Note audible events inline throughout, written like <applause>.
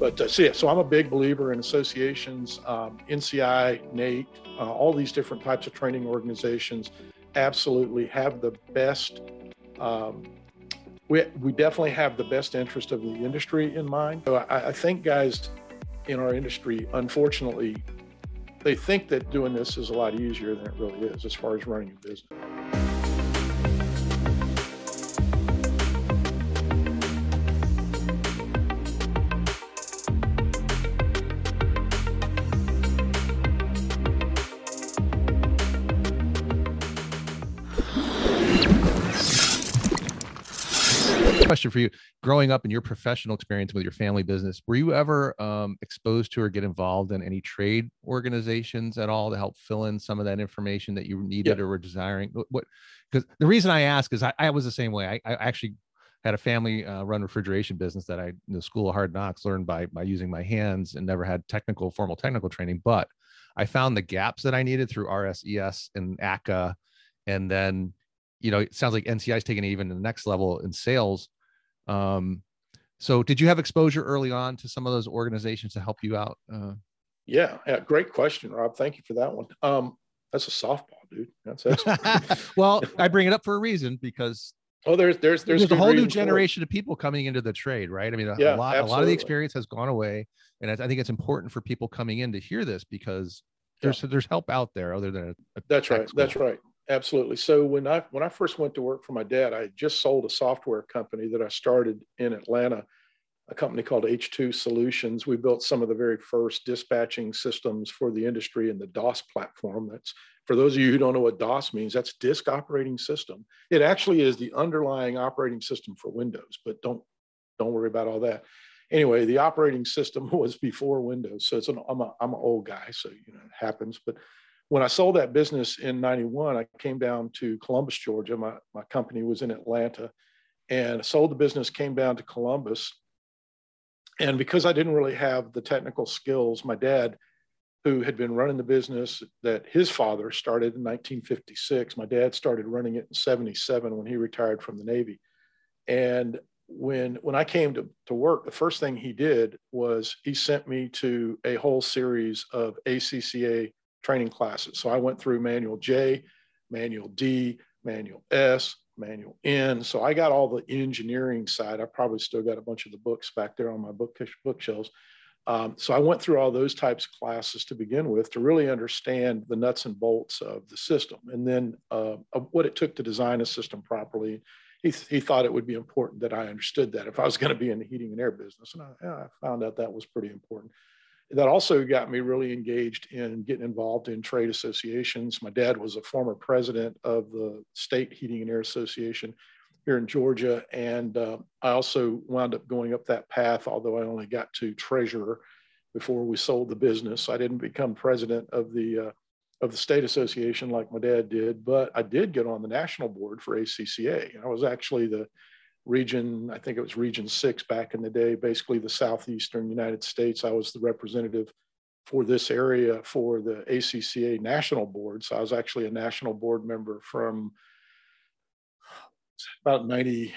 But uh, so yeah, so I'm a big believer in associations, um, NCI, NATE, uh, all these different types of training organizations. Absolutely have the best. Um, we, we definitely have the best interest of the industry in mind. So I, I think guys in our industry, unfortunately, they think that doing this is a lot easier than it really is as far as running a business. Question for you growing up in your professional experience with your family business were you ever um, exposed to or get involved in any trade organizations at all to help fill in some of that information that you needed yeah. or were desiring what because the reason i ask is I, I, was the same way i, I actually had a family uh, run refrigeration business that i in the school of hard knocks learned by by using my hands and never had technical formal technical training but i found the gaps that i needed through rses and ACCA, and then you know, it sounds like NCI is taking it even to the next level in sales. Um, so did you have exposure early on to some of those organizations to help you out? Uh, yeah, yeah, great question, Rob. Thank you for that one. Um, that's a softball, dude. That's <laughs> well, I bring it up for a reason because oh, there's there's there's, there's a whole new generation of people coming into the trade, right? I mean, a, yeah, a lot absolutely. a lot of the experience has gone away, and I, I, think it's important for people coming in to hear this because there's yeah. there's help out there other than a, a that's right. School. That's right. Absolutely. So when I when I first went to work for my dad, I just sold a software company that I started in Atlanta, a company called H2 Solutions. We built some of the very first dispatching systems for the industry in the DOS platform. That's for those of you who don't know what DOS means, that's disk operating system. It actually is the underlying operating system for Windows, but don't don't worry about all that. Anyway, the operating system <laughs> was before Windows, so it's an I'm a I'm an old guy, so you know it happens, but when I sold that business in 91, I came down to Columbus, Georgia. My, my company was in Atlanta and I sold the business, came down to Columbus. And because I didn't really have the technical skills, my dad, who had been running the business that his father started in 1956, my dad started running it in 77 when he retired from the Navy. And when when I came to, to work, the first thing he did was he sent me to a whole series of ACCA training classes. So I went through manual J, manual D, manual S, manual N. So I got all the engineering side. I probably still got a bunch of the books back there on my book bookshelves. Um, so I went through all those types of classes to begin with to really understand the nuts and bolts of the system, and then uh, what it took to design a system properly. He, he thought it would be important that I understood that if I was going to be in the heating and air business, and I, I found out that was pretty important that also got me really engaged in getting involved in trade associations. My dad was a former president of the State Heating and Air Association here in Georgia. And uh, I also wound up going up that path, although I only got to treasurer before we sold the business. I didn't become president of the uh, of the state association like my dad did, but I did get on the national board for ACCA. And I was actually the region, I think it was region six back in the day, basically the southeastern United States. I was the representative for this area for the ACCA national board. So I was actually a national board member from about 90,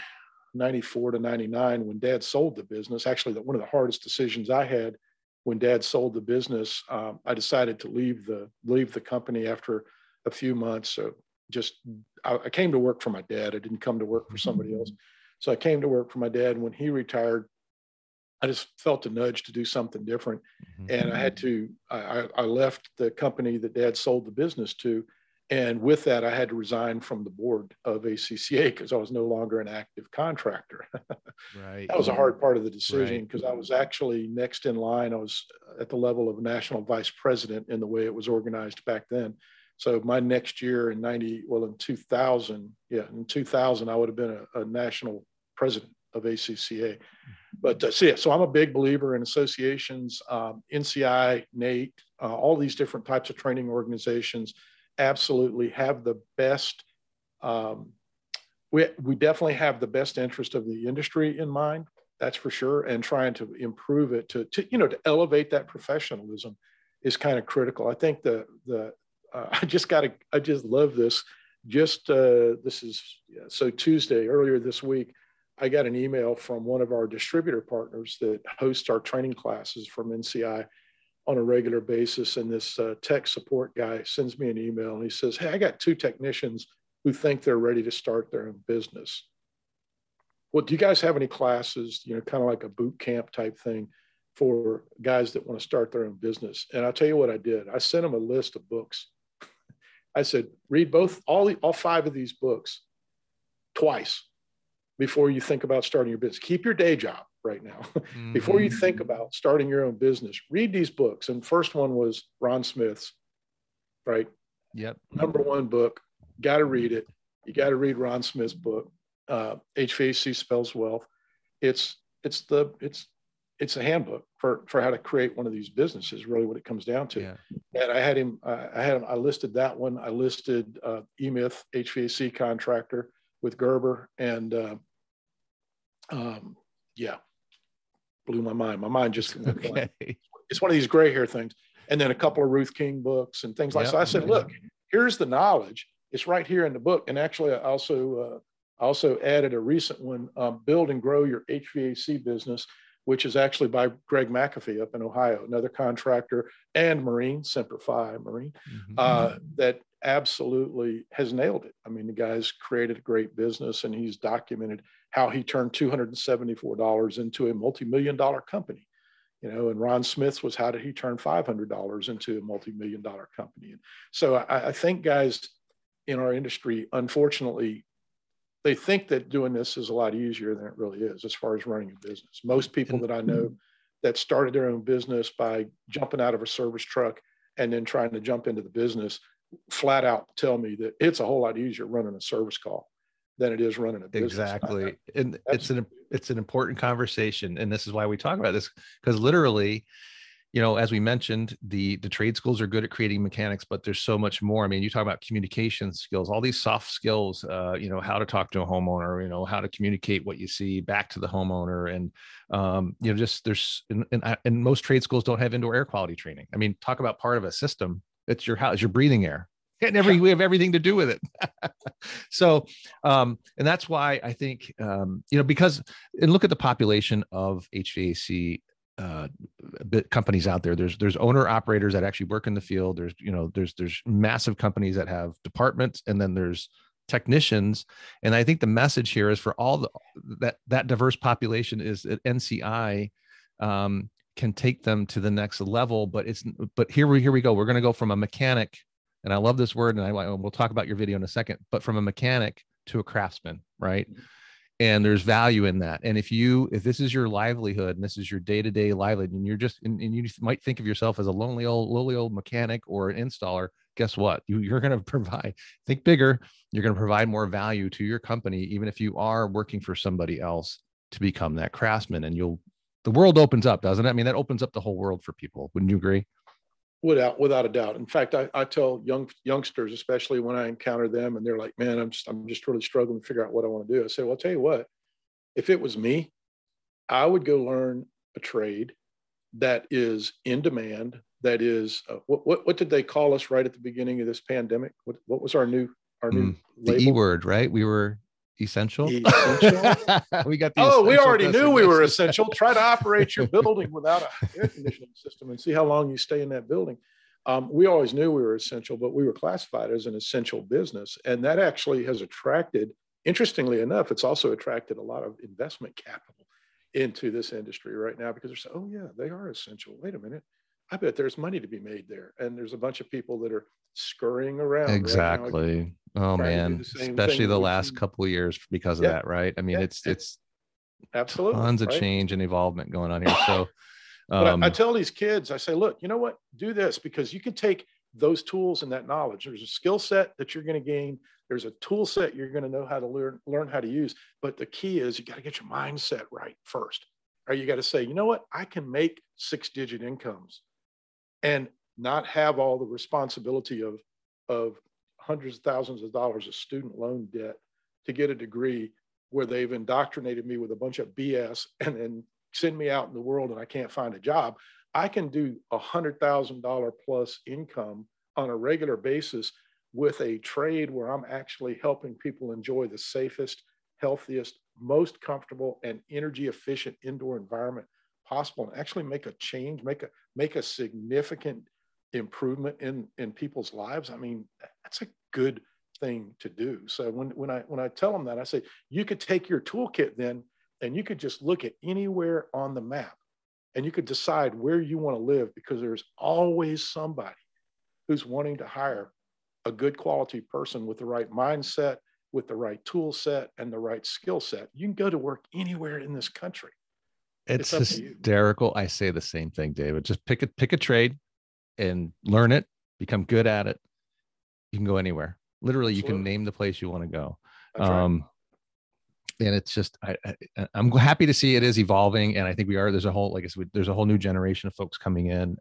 94 to 99 when dad sold the business. Actually, one of the hardest decisions I had when dad sold the business, um, I decided to leave the leave the company after a few months. So just I, I, came to work for my dad. I didn't come to work for somebody else. So I came to work for my dad. And When he retired, I just felt a nudge to do something different. Mm-hmm. And I had to, I, I left the company that dad sold the business to. And with that, I had to resign from the board of ACCA because I was no longer an active contractor. <laughs> right. That was a hard part of the decision because right. I was actually next in line. I was at the level of national vice president in the way it was organized back then. So my next year in 90, well, in 2000, yeah, in 2000, I would have been a, a national president of ACCA. But uh, so, yeah, so I'm a big believer in associations, um, NCI, NATE, uh, all these different types of training organizations absolutely have the best. Um, we, we definitely have the best interest of the industry in mind, that's for sure, and trying to improve it to, to you know, to elevate that professionalism is kind of critical. I think the, the, uh, <laughs> I just got to, I just love this. Just uh, this is so Tuesday earlier this week, I got an email from one of our distributor partners that hosts our training classes from NCI on a regular basis. And this uh, tech support guy sends me an email and he says, Hey, I got two technicians who think they're ready to start their own business. Well, do you guys have any classes, you know, kind of like a boot camp type thing for guys that want to start their own business? And I'll tell you what I did. I sent them a list of books. <laughs> I said, read both, all, all five of these books twice before you think about starting your business. Keep your day job right now. Mm-hmm. <laughs> before you think about starting your own business, read these books. And first one was Ron Smith's, right? Yep. Number one book. Got to read it. You got to read Ron Smith's book, uh, HVAC Spells Wealth. It's it's the it's it's a handbook for for how to create one of these businesses. Really, what it comes down to. Yeah. And I had him. I had him. I listed that one. I listed uh, eMyth HVAC contractor with Gerber, and uh, um, yeah, blew my mind. My mind just <laughs> okay. It's one of these gray hair things, and then a couple of Ruth King books and things like. Yep. So I said, look, here's the knowledge. It's right here in the book. And actually, I also uh, also added a recent one, um, "Build and Grow Your HVAC Business." Which is actually by Greg McAfee up in Ohio, another contractor and Marine, Semper Fi Marine, mm-hmm. uh, that absolutely has nailed it. I mean, the guy's created a great business and he's documented how he turned $274 into a multi-million dollar company. You know and ron smith's was how did he turn $500 into a multi-million dollar company? And so I, I, think guys in our industry unfortunately they think that doing this is a lot easier than it really is as far as running a business. Most people that i mm-hmm. know that started their own business by jumping out of a service truck and then trying to jump into the business flat out tell me that it's a whole lot easier running a service call than it is running a business. Exactly. <laughs> And it's an it's an important conversation. And this is why we talk about this, because literally, you know, as we mentioned, the the trade schools are good at creating mechanics, but there's so much more. I mean, you talk about communication skills, all these soft skills, uh, you know, how to talk to a homeowner, you know, how to communicate what you see back to the homeowner. And um, you know, just there's and, and, and most trade schools don't have indoor air quality training. I mean, talk about part of a system. It's your house, your breathing air. And every we have everything to do with it. <laughs> So um and that's why i think um you know because and look at the population of hvac uh companies out there. There's there's owner operators that actually work in the field. There's you know there's there's massive companies that have departments and then there's technicians. And i think the message here is for all the that that diverse population is at nci um can take them to the next level but it's but here we here we go we're going to go from a mechanic and I love this word, and I we'll talk about your video in a second, but from a mechanic to a craftsman, right? Mm-hmm. And there's value in that. And if you, if this is your livelihood and this is your day-to-day livelihood, and you're just, and, and you might think of yourself as a lonely old, lowly old mechanic or an installer, guess what? You, you're going <laughs> to provide, think bigger. You're going to provide more value to your company, even if you are working for somebody else to become that craftsman. And you'll, the world opens up, doesn't it? I mean, that opens up the whole world for people. Wouldn't you agree? without without a doubt. In fact, I, I tell young youngsters, especially when I encounter them, and they're like, "Man, I'm just I'm just really struggling to figure out what I want to do." I say, "Well, I'll tell you what. If it was me, I would go learn a trade that is in demand. That is uh, what what what did they call us right at the beginning of this pandemic? What what was our new our new mm, the e word? Right? We were essential. essential? <laughs> we got. oh, we already knew we were essential. Try to operate your building without a <laughs> air conditioning system and see how long you stay in that building. Um, we always knew we were essential, but we were classified as an essential business, and that actually has attracted. Interestingly enough, it's also attracted a lot of investment capital into this industry right now because they're saying, "Oh yeah, they are essential." Wait a minute, I bet there's money to be made there. And there's a bunch of people that are scurrying around. Exactly. Right oh man, especially the last couple of years because of yeah. that, right? I mean, yeah. it's it's absolutely tons of change and involvement going on here. <coughs> So um, I, I tell these kids, I say, look, you know what? Do this because you can take those tools and that knowledge. There's a skill set that you're going to gain. There's a tool set you're going to know how to learn learn how to use. But the key is you got to get your mindset right first. Or you got to say, you know what? I can make six digit incomes and not have all the responsibility of, of hundreds of thousands of dollars of student loan debt to get a degree where they've indoctrinated me with a bunch of BS and then send me out in the world and I can't find a job. I can do a hundred thousand dollar plus income on a regular basis with a trade where I'm actually helping people enjoy the safest, healthiest, most comfortable and energy efficient indoor environment possible and actually make a change, make a make a significant improvement in in people's lives. I mean, that's a good thing to do. So when when I when I tell them that, I say you could take your toolkit then and you could just look at anywhere on the map and you could decide where you want to live because there's always somebody who's wanting to hire a good quality person with the right mindset, with the right tool set and the right skill set. You can go to work anywhere in this country. It's, it's hysterical. I say the same thing, David. Just pick a pick a trade and learn it, become good at it. You can go anywhere. Literally, Absolutely. you can name the place you want to go. Um, right and it's just I, I am happy to see it is evolving and i think we are there's a whole like i said there's a whole new generation of folks coming in